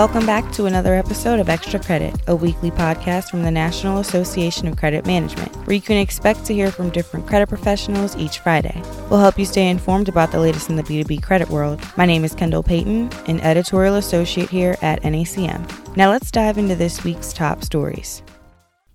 Welcome back to another episode of Extra Credit, a weekly podcast from the National Association of Credit Management, where you can expect to hear from different credit professionals each Friday. We'll help you stay informed about the latest in the B2B credit world. My name is Kendall Payton, an editorial associate here at NACM. Now let's dive into this week's top stories.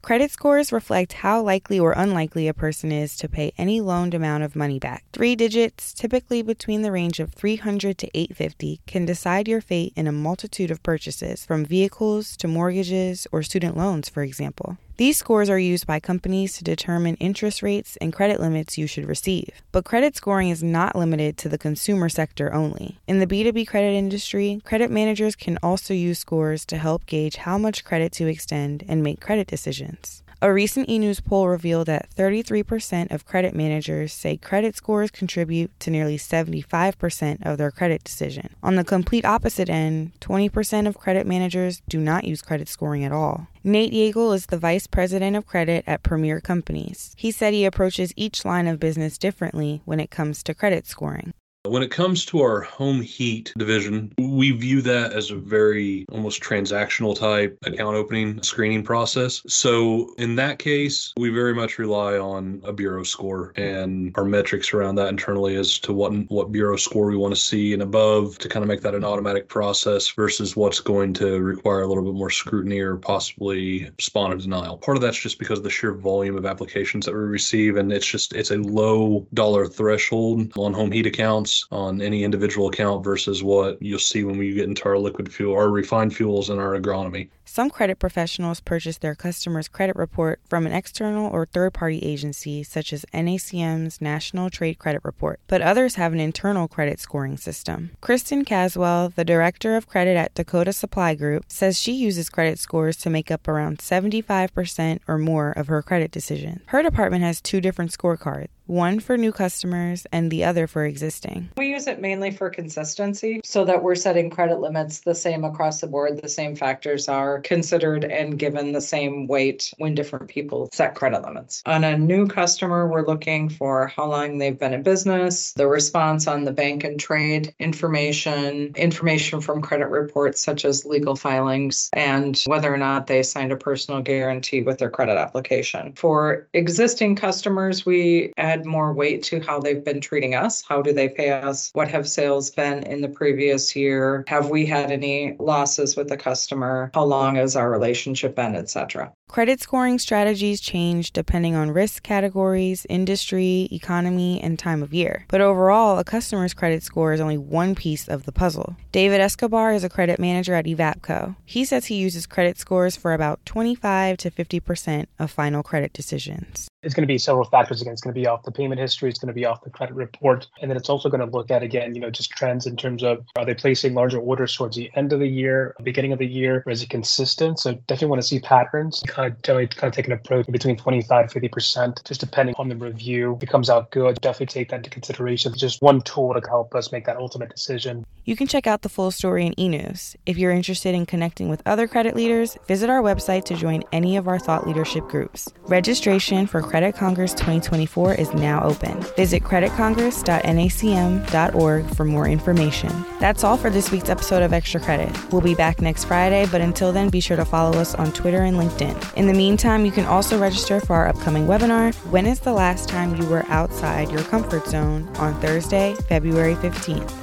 Credit scores reflect how likely or unlikely a person is to pay any loaned amount of money back. Three digits, typically between the range of 300 to 850, can decide your fate in a multitude of purchases, from vehicles to mortgages or student loans, for example. These scores are used by companies to determine interest rates and credit limits you should receive. But credit scoring is not limited to the consumer sector only. In the B2B credit industry, credit managers can also use scores to help gauge how much credit to extend and make credit decisions. A recent e news poll revealed that 33% of credit managers say credit scores contribute to nearly 75% of their credit decision. On the complete opposite end, 20% of credit managers do not use credit scoring at all. Nate Yeagle is the vice president of credit at Premier Companies. He said he approaches each line of business differently when it comes to credit scoring. When it comes to our home heat division, we view that as a very almost transactional type account opening screening process. So in that case, we very much rely on a bureau score and our metrics around that internally as to what what bureau score we want to see and above to kind of make that an automatic process versus what's going to require a little bit more scrutiny or possibly spawn a denial. Part of that's just because of the sheer volume of applications that we receive and it's just it's a low dollar threshold on home heat accounts on any individual account versus what you'll see when we get into our liquid fuel, our refined fuels, and our agronomy. Some credit professionals purchase their customers' credit report from an external or third party agency, such as NACM's National Trade Credit Report, but others have an internal credit scoring system. Kristen Caswell, the director of credit at Dakota Supply Group, says she uses credit scores to make up around 75% or more of her credit decisions. Her department has two different scorecards one for new customers and the other for existing. We use it mainly for consistency so that we're setting credit limits the same across the board. The same factors are considered and given the same weight when different people set credit limits. On a new customer, we're looking for how long they've been in business, the response on the bank and trade information, information from credit reports such as legal filings, and whether or not they signed a personal guarantee with their credit application. For existing customers, we add add more weight to how they've been treating us. How do they pay us? What have sales been in the previous year? Have we had any losses with the customer? How long has our relationship been, etc. Credit scoring strategies change depending on risk categories, industry, economy, and time of year. But overall, a customer's credit score is only one piece of the puzzle. David Escobar is a credit manager at Evapco. He says he uses credit scores for about 25 to 50% of final credit decisions it's going to be several factors again. It's going to be off the payment history. It's going to be off the credit report. And then it's also going to look at, again, you know, just trends in terms of are they placing larger orders towards the end of the year, beginning of the year, or is it consistent? So definitely want to see patterns. Kind of generally kind of take an approach between 25 to 50%, just depending on the review. If it comes out good, definitely take that into consideration. It's just one tool to help us make that ultimate decision. You can check out the full story in eNews. If you're interested in connecting with other credit leaders, visit our website to join any of our thought leadership groups. Registration for Credit Congress 2024 is now open. Visit creditcongress.nacm.org for more information. That's all for this week's episode of Extra Credit. We'll be back next Friday, but until then, be sure to follow us on Twitter and LinkedIn. In the meantime, you can also register for our upcoming webinar, When is the Last Time You Were Outside Your Comfort Zone, on Thursday, February 15th.